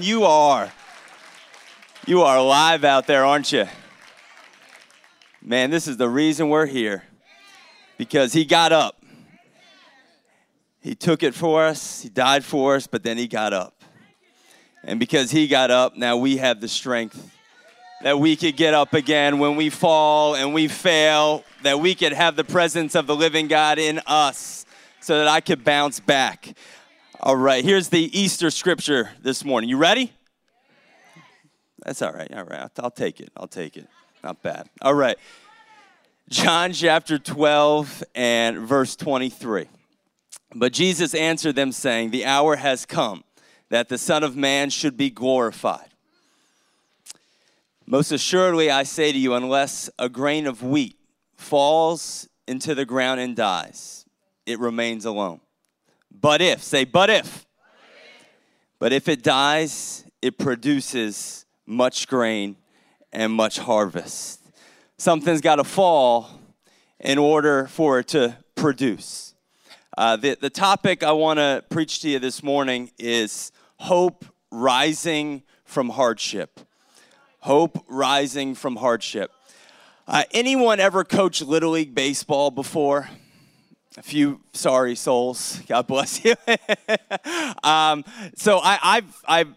Man, you are. You are alive out there, aren't you? Man, this is the reason we're here. Because he got up. He took it for us, he died for us, but then he got up. And because he got up, now we have the strength that we could get up again when we fall and we fail, that we could have the presence of the living God in us so that I could bounce back. All right, here's the Easter scripture this morning. You ready? That's all right. All right. I'll, I'll take it. I'll take it. Not bad. All right. John chapter 12 and verse 23. But Jesus answered them, saying, The hour has come that the Son of Man should be glorified. Most assuredly, I say to you, unless a grain of wheat falls into the ground and dies, it remains alone. But if, say, but if, but if it dies, it produces much grain and much harvest. Something's got to fall in order for it to produce. Uh, the, the topic I want to preach to you this morning is hope rising from hardship. Hope rising from hardship. Uh, anyone ever coached Little League Baseball before? A few sorry souls. God bless you. um, so I, I've, I've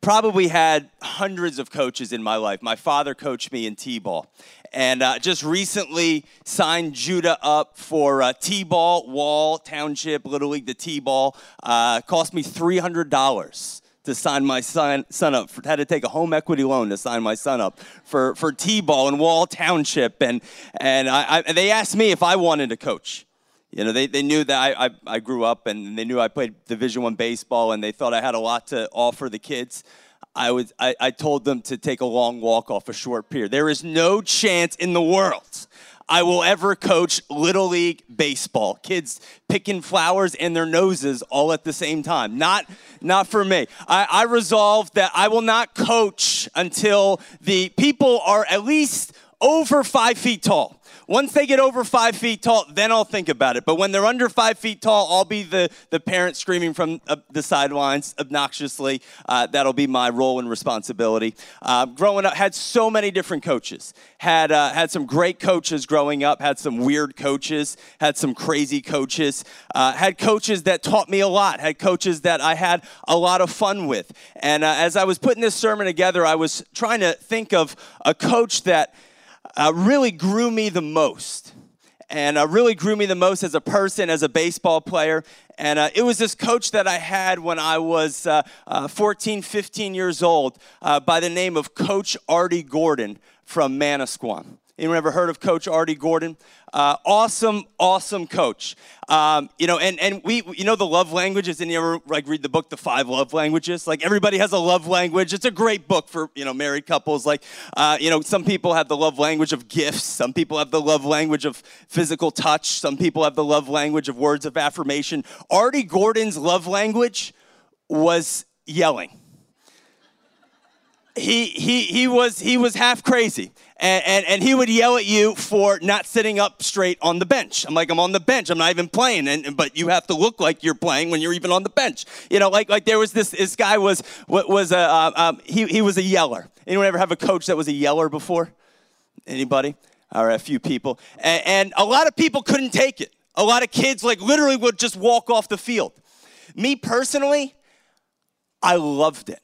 probably had hundreds of coaches in my life. My father coached me in T-ball. And uh, just recently signed Judah up for uh, T-ball, Wall, Township, Little League, the T-ball. Uh, cost me $300 to sign my son, son up. For, had to take a home equity loan to sign my son up for, for T-ball in Wall Township. And, and I, I, they asked me if I wanted to coach. You know, they, they knew that I, I, I grew up and they knew I played Division One baseball and they thought I had a lot to offer the kids. I, was, I, I told them to take a long walk off a short pier. There is no chance in the world I will ever coach Little League baseball. Kids picking flowers in their noses all at the same time. Not, not for me. I, I resolved that I will not coach until the people are at least over five feet tall. Once they get over five feet tall, then I'll think about it. But when they're under five feet tall, I'll be the, the parent screaming from the sidelines obnoxiously. Uh, that'll be my role and responsibility. Uh, growing up, had so many different coaches. Had, uh, had some great coaches growing up, had some weird coaches, had some crazy coaches, uh, had coaches that taught me a lot, had coaches that I had a lot of fun with. And uh, as I was putting this sermon together, I was trying to think of a coach that uh, really grew me the most. And uh, really grew me the most as a person, as a baseball player. And uh, it was this coach that I had when I was uh, uh, 14, 15 years old uh, by the name of Coach Artie Gordon from Manasquan. Anyone ever heard of Coach Artie Gordon? Uh, awesome, awesome coach. Um, you know, and, and we, you know, the love languages, and you ever like read the book, The Five Love Languages? Like everybody has a love language. It's a great book for, you know, married couples. Like, uh, you know, some people have the love language of gifts. Some people have the love language of physical touch. Some people have the love language of words of affirmation. Artie Gordon's love language was yelling he, he, he, was, he was half crazy. And, and, and, he would yell at you for not sitting up straight on the bench. I'm like, I'm on the bench. I'm not even playing. And, but you have to look like you're playing when you're even on the bench. You know, like, like there was this, this guy was, was a, uh, um, he, he was a yeller. Anyone ever have a coach that was a yeller before? Anybody? All right, a few people. And, and a lot of people couldn't take it. A lot of kids like literally would just walk off the field. Me personally, I loved it.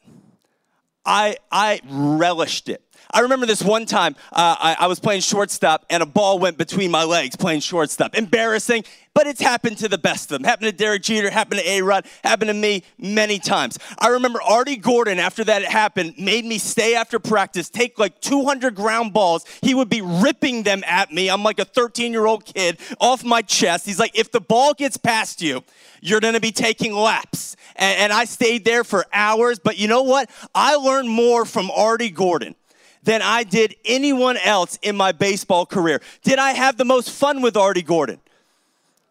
I, I relished it. I remember this one time uh, I, I, was playing shortstop and a ball went between my legs playing shortstop. Embarrassing, but it's happened to the best of them. Happened to Derek Jeter, happened to A Rod, happened to me many times. I remember Artie Gordon, after that happened, made me stay after practice, take like 200 ground balls. He would be ripping them at me. I'm like a 13 year old kid off my chest. He's like, if the ball gets past you, you're going to be taking laps. And, and I stayed there for hours. But you know what? I learned more from Artie Gordon than I did anyone else in my baseball career. Did I have the most fun with Artie Gordon?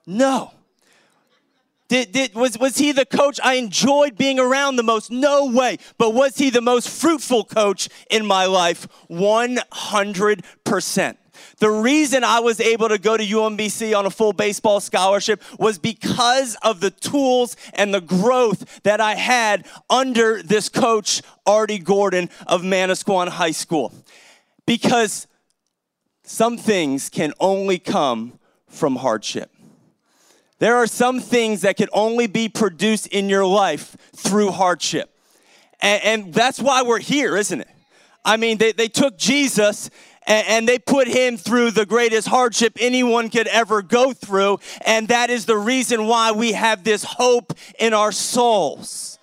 No. Did, did, was, was he the coach I enjoyed being around the most? No way. But was he the most fruitful coach in my life? 100%. The reason I was able to go to UMBC on a full baseball scholarship was because of the tools and the growth that I had under this coach, Artie Gordon of Manasquan High School. Because some things can only come from hardship. There are some things that can only be produced in your life through hardship. And, and that's why we're here, isn't it? I mean, they, they took Jesus and, and they put him through the greatest hardship anyone could ever go through. And that is the reason why we have this hope in our souls.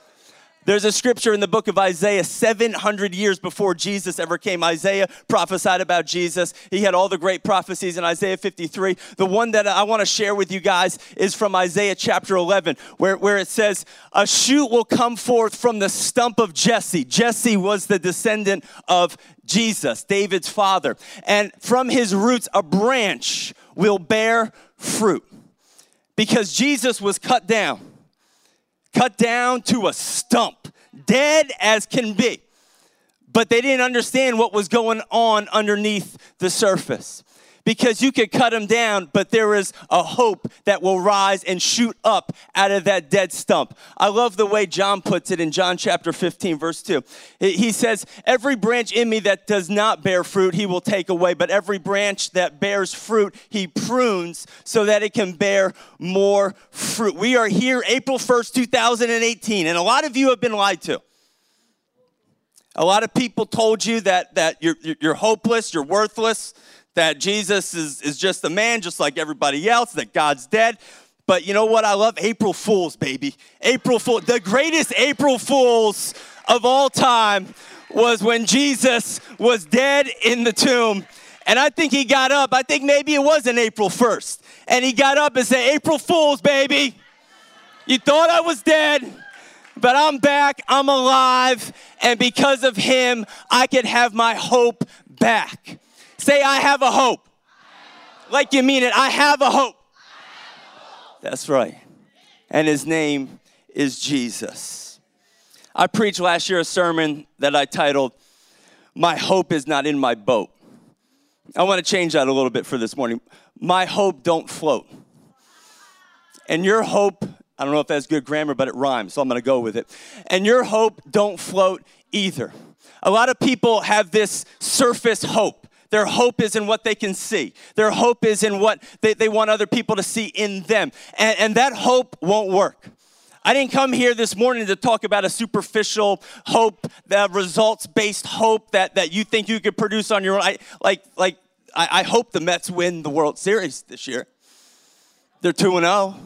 There's a scripture in the book of Isaiah 700 years before Jesus ever came. Isaiah prophesied about Jesus. He had all the great prophecies in Isaiah 53. The one that I want to share with you guys is from Isaiah chapter 11, where, where it says, A shoot will come forth from the stump of Jesse. Jesse was the descendant of Jesus, David's father. And from his roots, a branch will bear fruit. Because Jesus was cut down cut down to a stump, dead as can be. But they didn't understand what was going on underneath the surface because you could cut them down, but there is a hope that will rise and shoot up out of that dead stump. I love the way John puts it in John chapter 15, verse 2. He says, Every branch in me that does not bear fruit, he will take away, but every branch that bears fruit, he prunes so that it can bear more fruit. We are here April 1st, 2018, and a lot of you have been lied to. A lot of people told you that, that you're, you're hopeless, you're worthless, that Jesus is, is just a man, just like everybody else, that God's dead. But you know what? I love April Fools, baby. April Fool, the greatest April Fools of all time was when Jesus was dead in the tomb. And I think he got up. I think maybe it was an April 1st. And he got up and said, April Fools, baby. You thought I was dead, but I'm back. I'm alive. And because of him, I can have my hope back. Say, I have a hope. Like you mean it, I have a hope. That's right. And his name is Jesus. I preached last year a sermon that I titled, My Hope is Not in My Boat. I want to change that a little bit for this morning. My hope don't float. And your hope, I don't know if that's good grammar, but it rhymes, so I'm going to go with it. And your hope don't float either. A lot of people have this surface hope. Their hope is in what they can see. Their hope is in what they, they want other people to see in them. And, and that hope won't work. I didn't come here this morning to talk about a superficial hope, the results based hope that, that you think you could produce on your own. I, like, like I, I hope the Mets win the World Series this year. They're 2 and 0.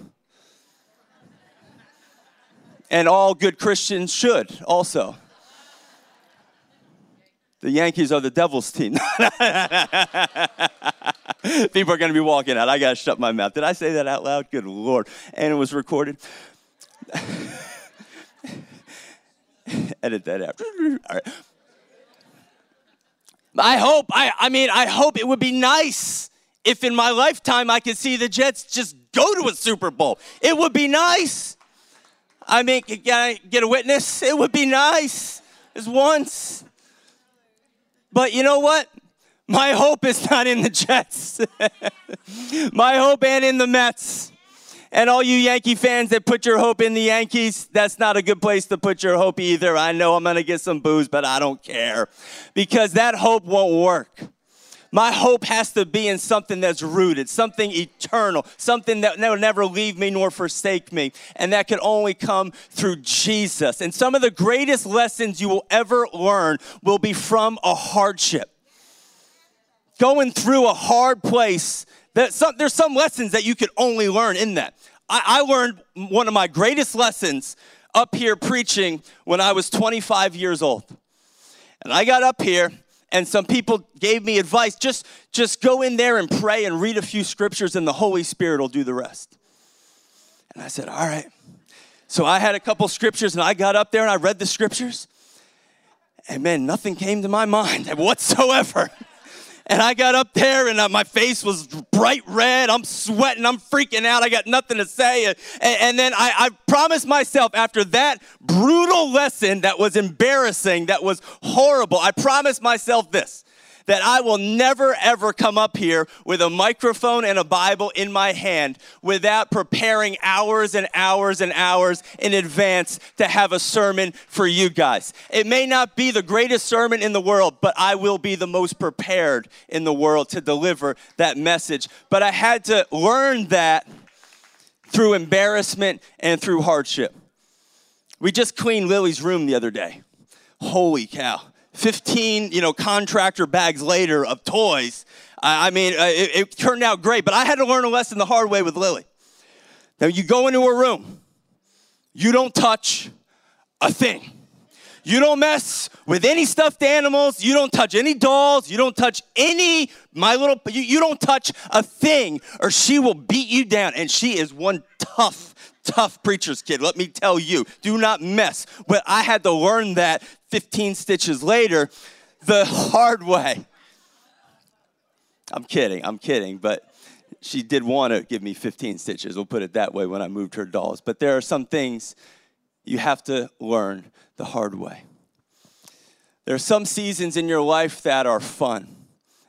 And all good Christians should also. The Yankees are the devil's team. People are going to be walking out. I got to shut my mouth. Did I say that out loud? Good Lord. And it was recorded. Edit that out. All right. I hope, I, I mean, I hope it would be nice if in my lifetime I could see the Jets just go to a Super Bowl. It would be nice. I mean, can I get a witness? It would be nice. Just once. But you know what? My hope is not in the Jets. My hope ain't in the Mets. And all you Yankee fans that put your hope in the Yankees, that's not a good place to put your hope either. I know I'm going to get some boos, but I don't care because that hope won't work. My hope has to be in something that's rooted, something eternal, something that will never leave me nor forsake me. And that can only come through Jesus. And some of the greatest lessons you will ever learn will be from a hardship. Going through a hard place, some, there's some lessons that you could only learn in that. I, I learned one of my greatest lessons up here preaching when I was 25 years old. And I got up here and some people gave me advice just just go in there and pray and read a few scriptures and the holy spirit will do the rest. And i said all right. So i had a couple scriptures and i got up there and i read the scriptures. And man nothing came to my mind whatsoever and I got up there and uh, my face was bright red. I'm sweating. I'm freaking out. I got nothing to say. And, and then I, I promised myself after that brutal lesson that was embarrassing, that was horrible, I promised myself this that I will never ever come up here with a microphone and a Bible in my hand without preparing hours and hours and hours in advance to have a sermon for you guys. It may not be the greatest sermon in the world, but I will be the most prepared in the world to deliver that message. But I had to learn that through embarrassment and through hardship. We just cleaned Lily's room the other day. Holy cow. 15, you know, contractor bags later of toys. I mean, uh, it, it turned out great, but I had to learn a lesson the hard way with Lily. Now, you go into a room, you don't touch a thing. You don't mess with any stuffed animals. You don't touch any dolls. You don't touch any, my little, you, you don't touch a thing, or she will beat you down. And she is one tough, tough preacher's kid. Let me tell you, do not mess. But I had to learn that 15 stitches later the hard way. I'm kidding, I'm kidding, but she did want to give me 15 stitches, we'll put it that way, when I moved her dolls. But there are some things you have to learn the hard way. There are some seasons in your life that are fun,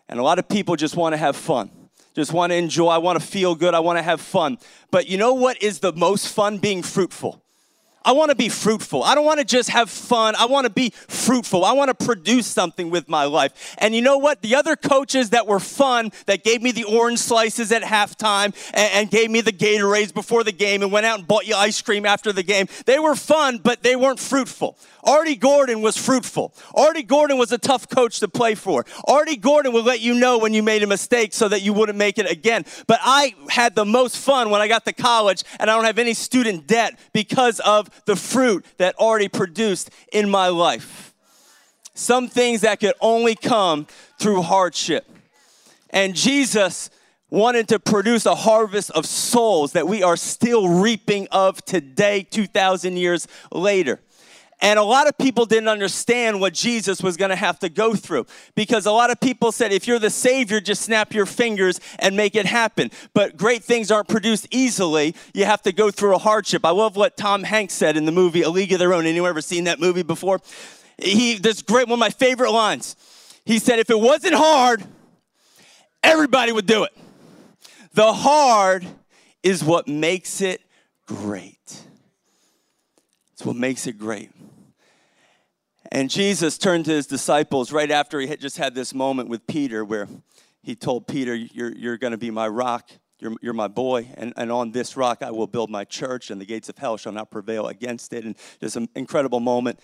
and a lot of people just want to have fun. Just want to enjoy, I want to feel good, I want to have fun. But you know what is the most fun? Being fruitful. I want to be fruitful. I don't want to just have fun. I want to be fruitful. I want to produce something with my life. And you know what? The other coaches that were fun, that gave me the orange slices at halftime and, and gave me the Gatorades before the game and went out and bought you ice cream after the game, they were fun, but they weren't fruitful. Artie Gordon was fruitful. Artie Gordon was a tough coach to play for. Artie Gordon would let you know when you made a mistake so that you wouldn't make it again. But I had the most fun when I got to college and I don't have any student debt because of the fruit that Artie produced in my life. Some things that could only come through hardship. And Jesus wanted to produce a harvest of souls that we are still reaping of today, 2,000 years later. And a lot of people didn't understand what Jesus was going to have to go through because a lot of people said, if you're the Savior, just snap your fingers and make it happen. But great things aren't produced easily. You have to go through a hardship. I love what Tom Hanks said in the movie A League of Their Own. Anyone ever seen that movie before? He, this great, one of my favorite lines. He said, if it wasn't hard, everybody would do it. The hard is what makes it great. It's what makes it great. And Jesus turned to his disciples right after he had just had this moment with Peter where he told Peter, You're, you're going to be my rock. You're, you're my boy. And, and on this rock I will build my church, and the gates of hell shall not prevail against it. And there's an incredible moment.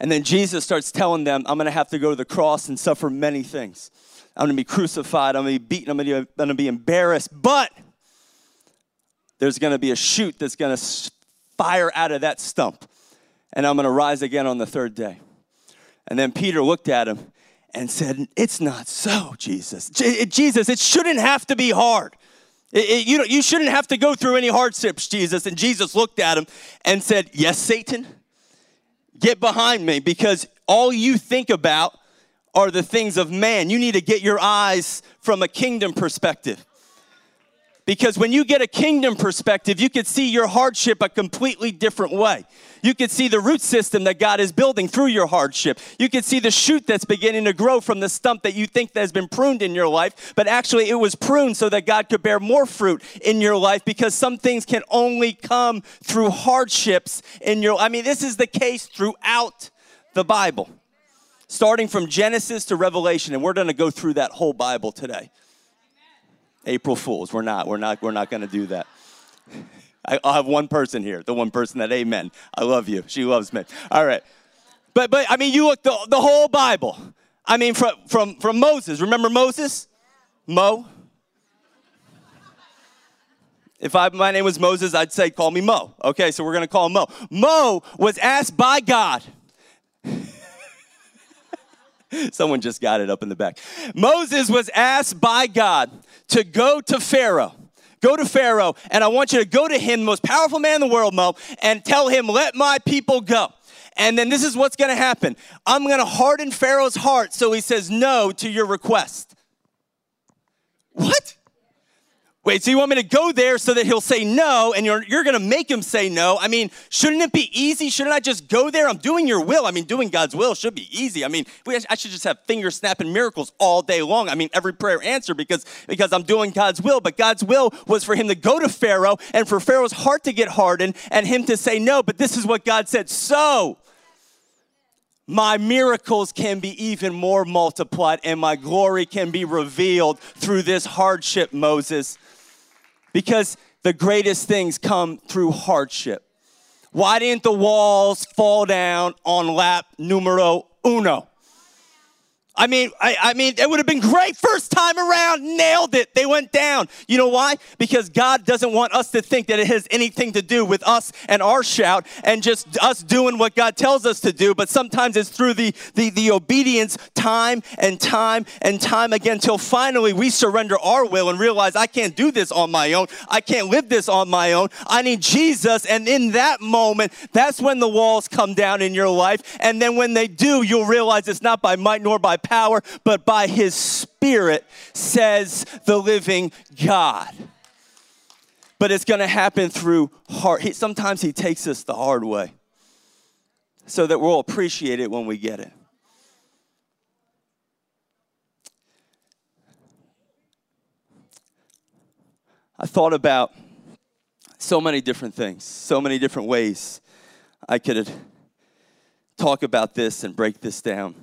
And then Jesus starts telling them, I'm going to have to go to the cross and suffer many things. I'm going to be crucified. I'm going to be beaten. I'm going to be embarrassed. But there's going to be a shoot that's going to fire out of that stump. And I'm going to rise again on the third day. And then Peter looked at him and said, It's not so, Jesus. Jesus, it shouldn't have to be hard. It, it, you, you shouldn't have to go through any hardships, Jesus. And Jesus looked at him and said, Yes, Satan, get behind me because all you think about are the things of man. You need to get your eyes from a kingdom perspective. Because when you get a kingdom perspective, you could see your hardship a completely different way. You could see the root system that God is building through your hardship. You could see the shoot that's beginning to grow from the stump that you think that has been pruned in your life, but actually it was pruned so that God could bear more fruit in your life because some things can only come through hardships in your I mean, this is the case throughout the Bible. Starting from Genesis to Revelation, and we're going to go through that whole Bible today. April Fools. We're not. We're not. We're not going to do that. I, will have one person here. The one person that Amen. I love you. She loves me. All right. But but I mean, you look the the whole Bible. I mean, from from from Moses. Remember Moses? Mo. If I, my name was Moses, I'd say, call me Mo. Okay, so we're going to call Mo. Mo was asked by God. Someone just got it up in the back. Moses was asked by God to go to Pharaoh. Go to Pharaoh, and I want you to go to him, the most powerful man in the world, Mo, and tell him, let my people go. And then this is what's gonna happen I'm gonna harden Pharaoh's heart so he says no to your request. What? Wait, so you want me to go there so that he'll say no and you're, you're going to make him say no? I mean, shouldn't it be easy? Shouldn't I just go there? I'm doing your will. I mean, doing God's will should be easy. I mean, we, I should just have finger snapping miracles all day long. I mean, every prayer answered because, because I'm doing God's will. But God's will was for him to go to Pharaoh and for Pharaoh's heart to get hardened and him to say no. But this is what God said. So, my miracles can be even more multiplied and my glory can be revealed through this hardship, Moses because the greatest things come through hardship. Why didn't the walls fall down on lap numero uno? I mean, I, I, mean, it would have been great first time around. Nailed it. They went down. You know why? Because God doesn't want us to think that it has anything to do with us and our shout and just us doing what God tells us to do. But sometimes it's through the, the, the obedience time and time and time again till finally we surrender our will and realize I can't do this on my own. I can't live this on my own. I need Jesus. And in that moment, that's when the walls come down in your life. And then when they do, you'll realize it's not by might nor by power, but by his spirit, says the living God. But it's going to happen through hard. He, sometimes he takes us the hard way so that we'll appreciate it when we get it. I thought about so many different things, so many different ways I could talk about this and break this down.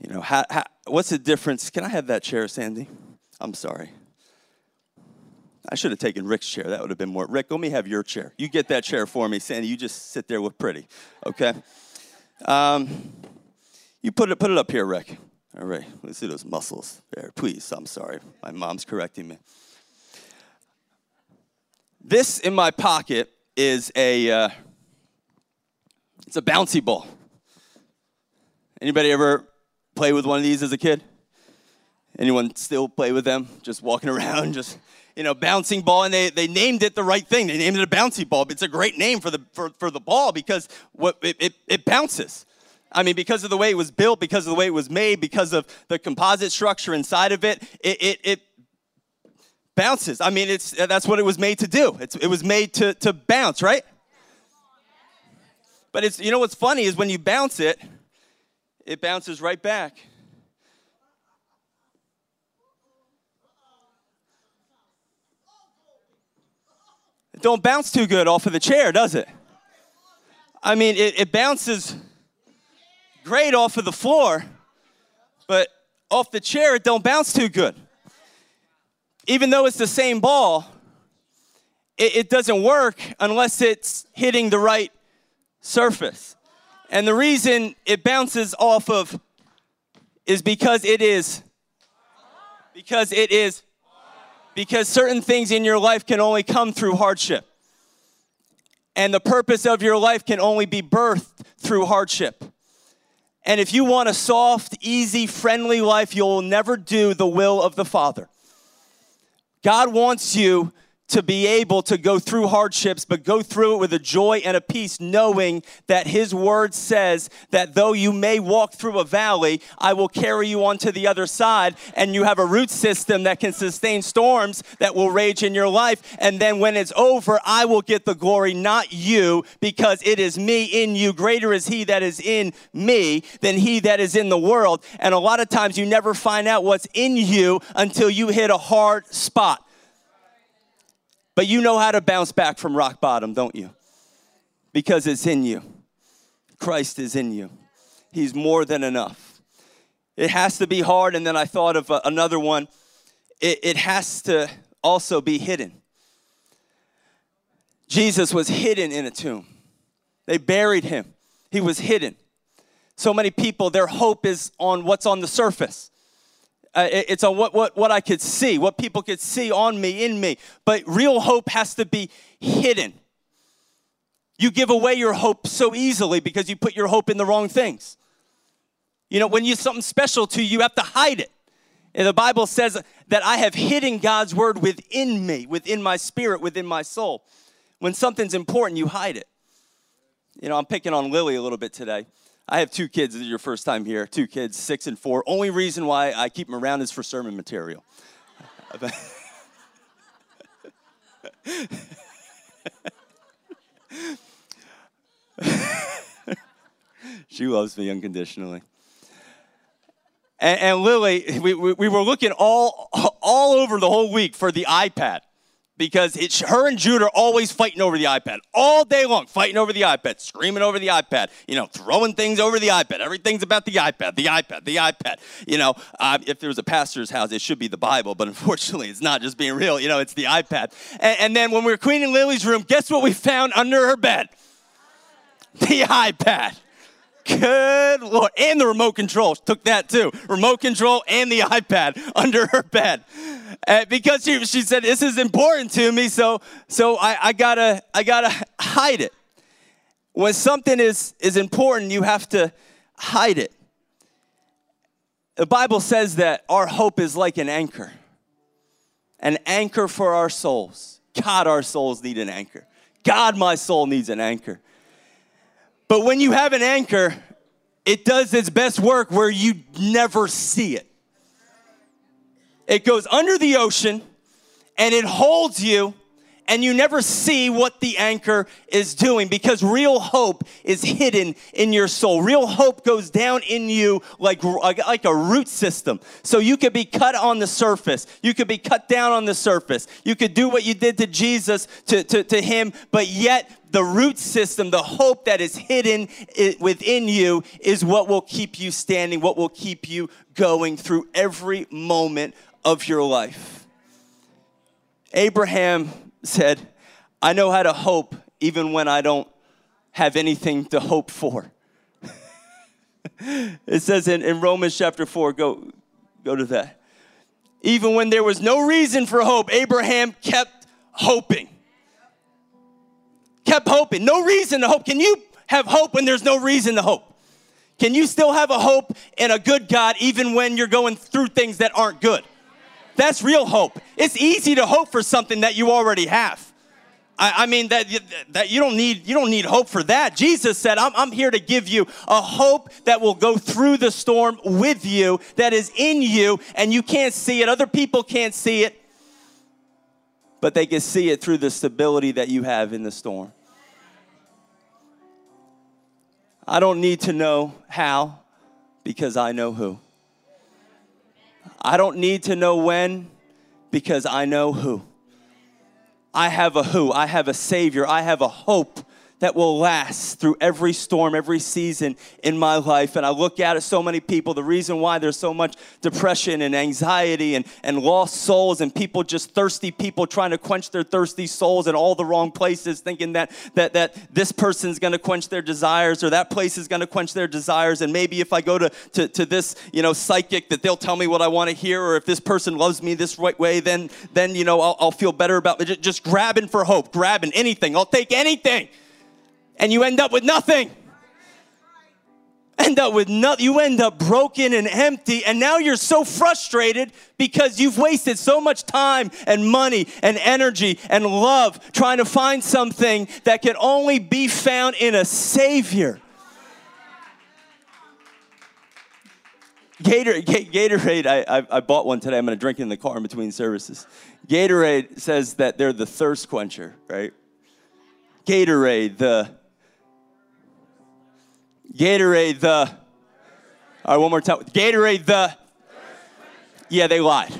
You know, how, how, what's the difference? Can I have that chair, Sandy? I'm sorry. I should have taken Rick's chair. That would have been more. Rick, let me have your chair. You get that chair for me, Sandy. You just sit there with pretty, okay? Um, you put it put it up here, Rick. All right. Let's see those muscles there, please. I'm sorry. My mom's correcting me. This in my pocket is a uh, it's a bouncy ball. Anybody ever play with one of these as a kid? Anyone still play with them? Just walking around, just you know, bouncing ball, and they, they named it the right thing. They named it a bouncy ball. But it's a great name for the for, for the ball because what it, it, it bounces. I mean, because of the way it was built, because of the way it was made, because of the composite structure inside of it, it, it, it bounces. I mean, it's that's what it was made to do. It's, it was made to, to bounce, right? But it's you know what's funny is when you bounce it, it bounces right back. It don't bounce too good off of the chair, does it? I mean, it, it bounces great off of the floor, but off the chair, it don't bounce too good. Even though it's the same ball, it, it doesn't work unless it's hitting the right surface. And the reason it bounces off of is because it is because it is because certain things in your life can only come through hardship. And the purpose of your life can only be birthed through hardship. And if you want a soft, easy, friendly life, you'll never do the will of the Father. God wants you to be able to go through hardships, but go through it with a joy and a peace, knowing that His word says that though you may walk through a valley, I will carry you onto the other side, and you have a root system that can sustain storms that will rage in your life. And then when it's over, I will get the glory, not you, because it is me in you. Greater is He that is in me than He that is in the world. And a lot of times you never find out what's in you until you hit a hard spot. But you know how to bounce back from rock bottom, don't you? Because it's in you. Christ is in you. He's more than enough. It has to be hard. And then I thought of uh, another one. It, it has to also be hidden. Jesus was hidden in a tomb, they buried him. He was hidden. So many people, their hope is on what's on the surface. Uh, it's on what, what, what I could see, what people could see on me, in me. But real hope has to be hidden. You give away your hope so easily because you put your hope in the wrong things. You know, when you something special to you, you have to hide it. And the Bible says that I have hidden God's word within me, within my spirit, within my soul. When something's important, you hide it. You know, I'm picking on Lily a little bit today. I have two kids. This is your first time here. Two kids, six and four. Only reason why I keep them around is for sermon material. she loves me unconditionally. And, and Lily, we, we, we were looking all, all over the whole week for the iPad because it's her and Jude are always fighting over the iPad all day long, fighting over the iPad, screaming over the iPad, you know, throwing things over the iPad. Everything's about the iPad, the iPad, the iPad. You know, uh, if there was a pastor's house, it should be the Bible, but unfortunately, it's not. Just being real, you know, it's the iPad. And, and then when we were cleaning Lily's room, guess what we found under her bed? The iPad. Good Lord. And the remote control. Took that too. Remote control and the iPad under her bed. Uh, because she, she said, this is important to me, so, so I, I, gotta, I gotta hide it. When something is, is important, you have to hide it. The Bible says that our hope is like an anchor, an anchor for our souls. God, our souls need an anchor. God, my soul needs an anchor. But when you have an anchor, it does its best work where you never see it. It goes under the ocean and it holds you and you never see what the anchor is doing because real hope is hidden in your soul. Real hope goes down in you like, like a root system. So you could be cut on the surface. You could be cut down on the surface. You could do what you did to Jesus, to, to, to him, but yet the root system, the hope that is hidden within you, is what will keep you standing, what will keep you going through every moment of your life. Abraham said, I know how to hope even when I don't have anything to hope for. it says in, in Romans chapter 4, go, go to that. Even when there was no reason for hope, Abraham kept hoping kept hoping. No reason to hope. Can you have hope when there's no reason to hope? Can you still have a hope in a good God even when you're going through things that aren't good? That's real hope. It's easy to hope for something that you already have. I, mean that, that you don't need you don't need hope for that. Jesus said, I'm, I'm here to give you a hope that will go through the storm with you, that is in you, and you can't see it. Other people can't see it, but they can see it through the stability that you have in the storm. I don't need to know how because I know who. I don't need to know when because I know who. I have a who. I have a Savior. I have a hope that will last through every storm, every season in my life. And I look at it, so many people, the reason why there's so much depression and anxiety and, and lost souls and people just thirsty people trying to quench their thirsty souls in all the wrong places, thinking that, that, that this person's gonna quench their desires or that place is gonna quench their desires. And maybe if I go to, to, to this, you know, psychic that they'll tell me what I wanna hear, or if this person loves me this right way, then, then you know, I'll, I'll feel better about it. Just grabbing for hope, grabbing anything. I'll take anything and you end up with nothing. End up with nothing. You end up broken and empty, and now you're so frustrated because you've wasted so much time and money and energy and love trying to find something that can only be found in a Savior. Gatorade, Gatorade I, I, bought one today. I'm going to drink it in the car in between services. Gatorade says that they're the thirst quencher, right? Gatorade, the Gatorade the. All right, one more time. Gatorade the. Yeah, they lied.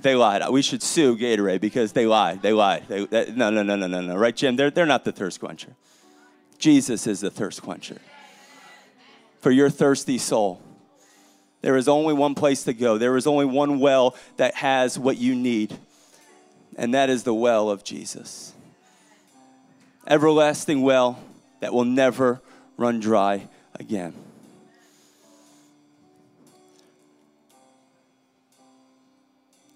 They lied. We should sue Gatorade because they lied. They lied. They, that, no, no, no, no, no, no. Right, Jim? They're, they're not the thirst quencher. Jesus is the thirst quencher. For your thirsty soul, there is only one place to go. There is only one well that has what you need, and that is the well of Jesus. Everlasting well that will never run dry again.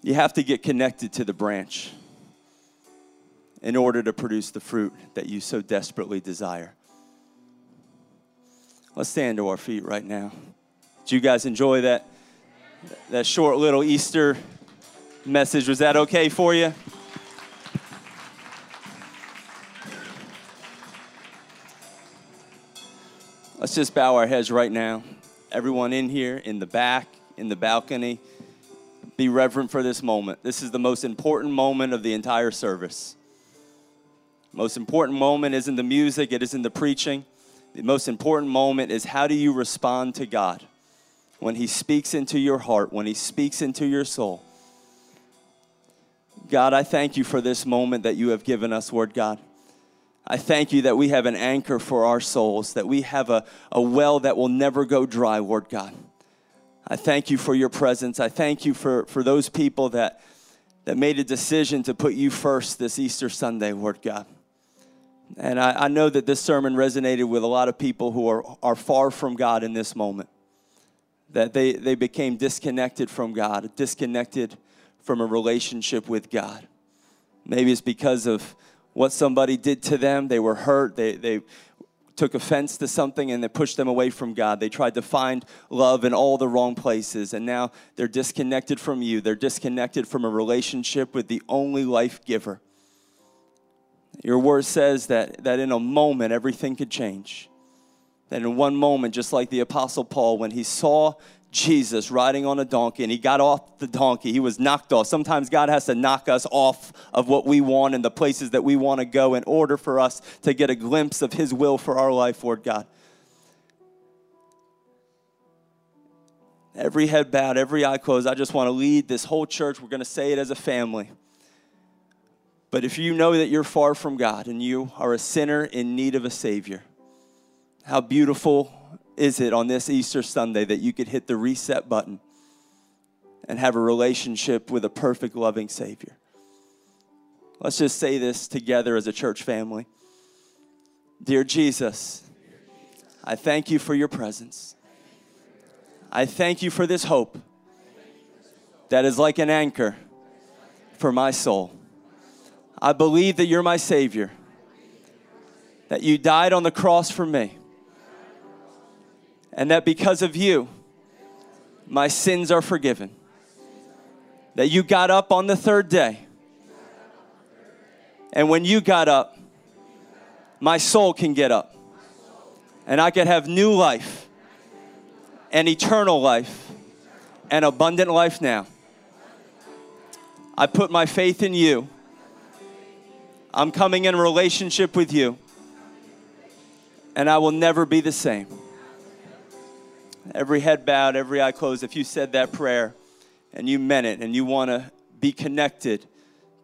You have to get connected to the branch in order to produce the fruit that you so desperately desire. Let's stand to our feet right now. Did you guys enjoy that, that short little Easter message? Was that okay for you? Let's just bow our heads right now. Everyone in here, in the back, in the balcony, be reverent for this moment. This is the most important moment of the entire service. Most important moment isn't the music, it isn't the preaching. The most important moment is how do you respond to God when He speaks into your heart, when He speaks into your soul. God, I thank you for this moment that you have given us, Lord God. I thank you that we have an anchor for our souls, that we have a, a well that will never go dry, Lord God. I thank you for your presence. I thank you for, for those people that, that made a decision to put you first this Easter Sunday, Lord God. And I, I know that this sermon resonated with a lot of people who are, are far from God in this moment, that they, they became disconnected from God, disconnected from a relationship with God. Maybe it's because of what somebody did to them. They were hurt. They, they took offense to something and they pushed them away from God. They tried to find love in all the wrong places, and now they're disconnected from you. They're disconnected from a relationship with the only life giver. Your word says that, that in a moment everything could change. That in one moment, just like the Apostle Paul, when he saw Jesus riding on a donkey and he got off the donkey. He was knocked off. Sometimes God has to knock us off of what we want and the places that we want to go in order for us to get a glimpse of his will for our life, Lord God. Every head bowed, every eye closed. I just want to lead this whole church. We're going to say it as a family. But if you know that you're far from God and you are a sinner in need of a Savior, how beautiful is it on this Easter Sunday that you could hit the reset button and have a relationship with a perfect, loving Savior? Let's just say this together as a church family. Dear Jesus, I thank you for your presence. I thank you for this hope that is like an anchor for my soul. I believe that you're my Savior, that you died on the cross for me and that because of you, my sins are forgiven. That you got up on the third day. And when you got up, my soul can get up. And I can have new life and eternal life and abundant life now. I put my faith in you. I'm coming in relationship with you. And I will never be the same every head bowed, every eye closed, if you said that prayer and you meant it and you want to be connected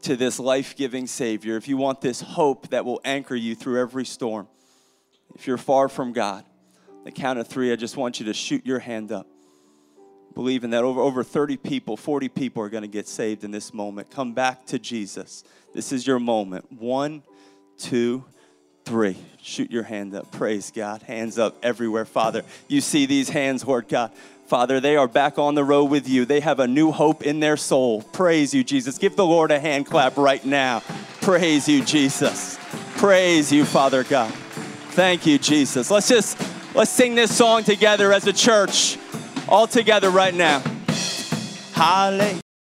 to this life giving Savior, if you want this hope that will anchor you through every storm, if you're far from God, the count of three, I just want you to shoot your hand up. Believing that over, over 30 people, 40 people are going to get saved in this moment. Come back to Jesus. This is your moment. One, two, three. Shoot your hand up. Praise God. Hands up everywhere, Father. You see these hands, Lord God. Father, they are back on the road with you. They have a new hope in their soul. Praise you, Jesus. Give the Lord a hand clap right now. Praise you, Jesus. Praise you, Father God. Thank you, Jesus. Let's just let's sing this song together as a church, all together right now. Hallelujah.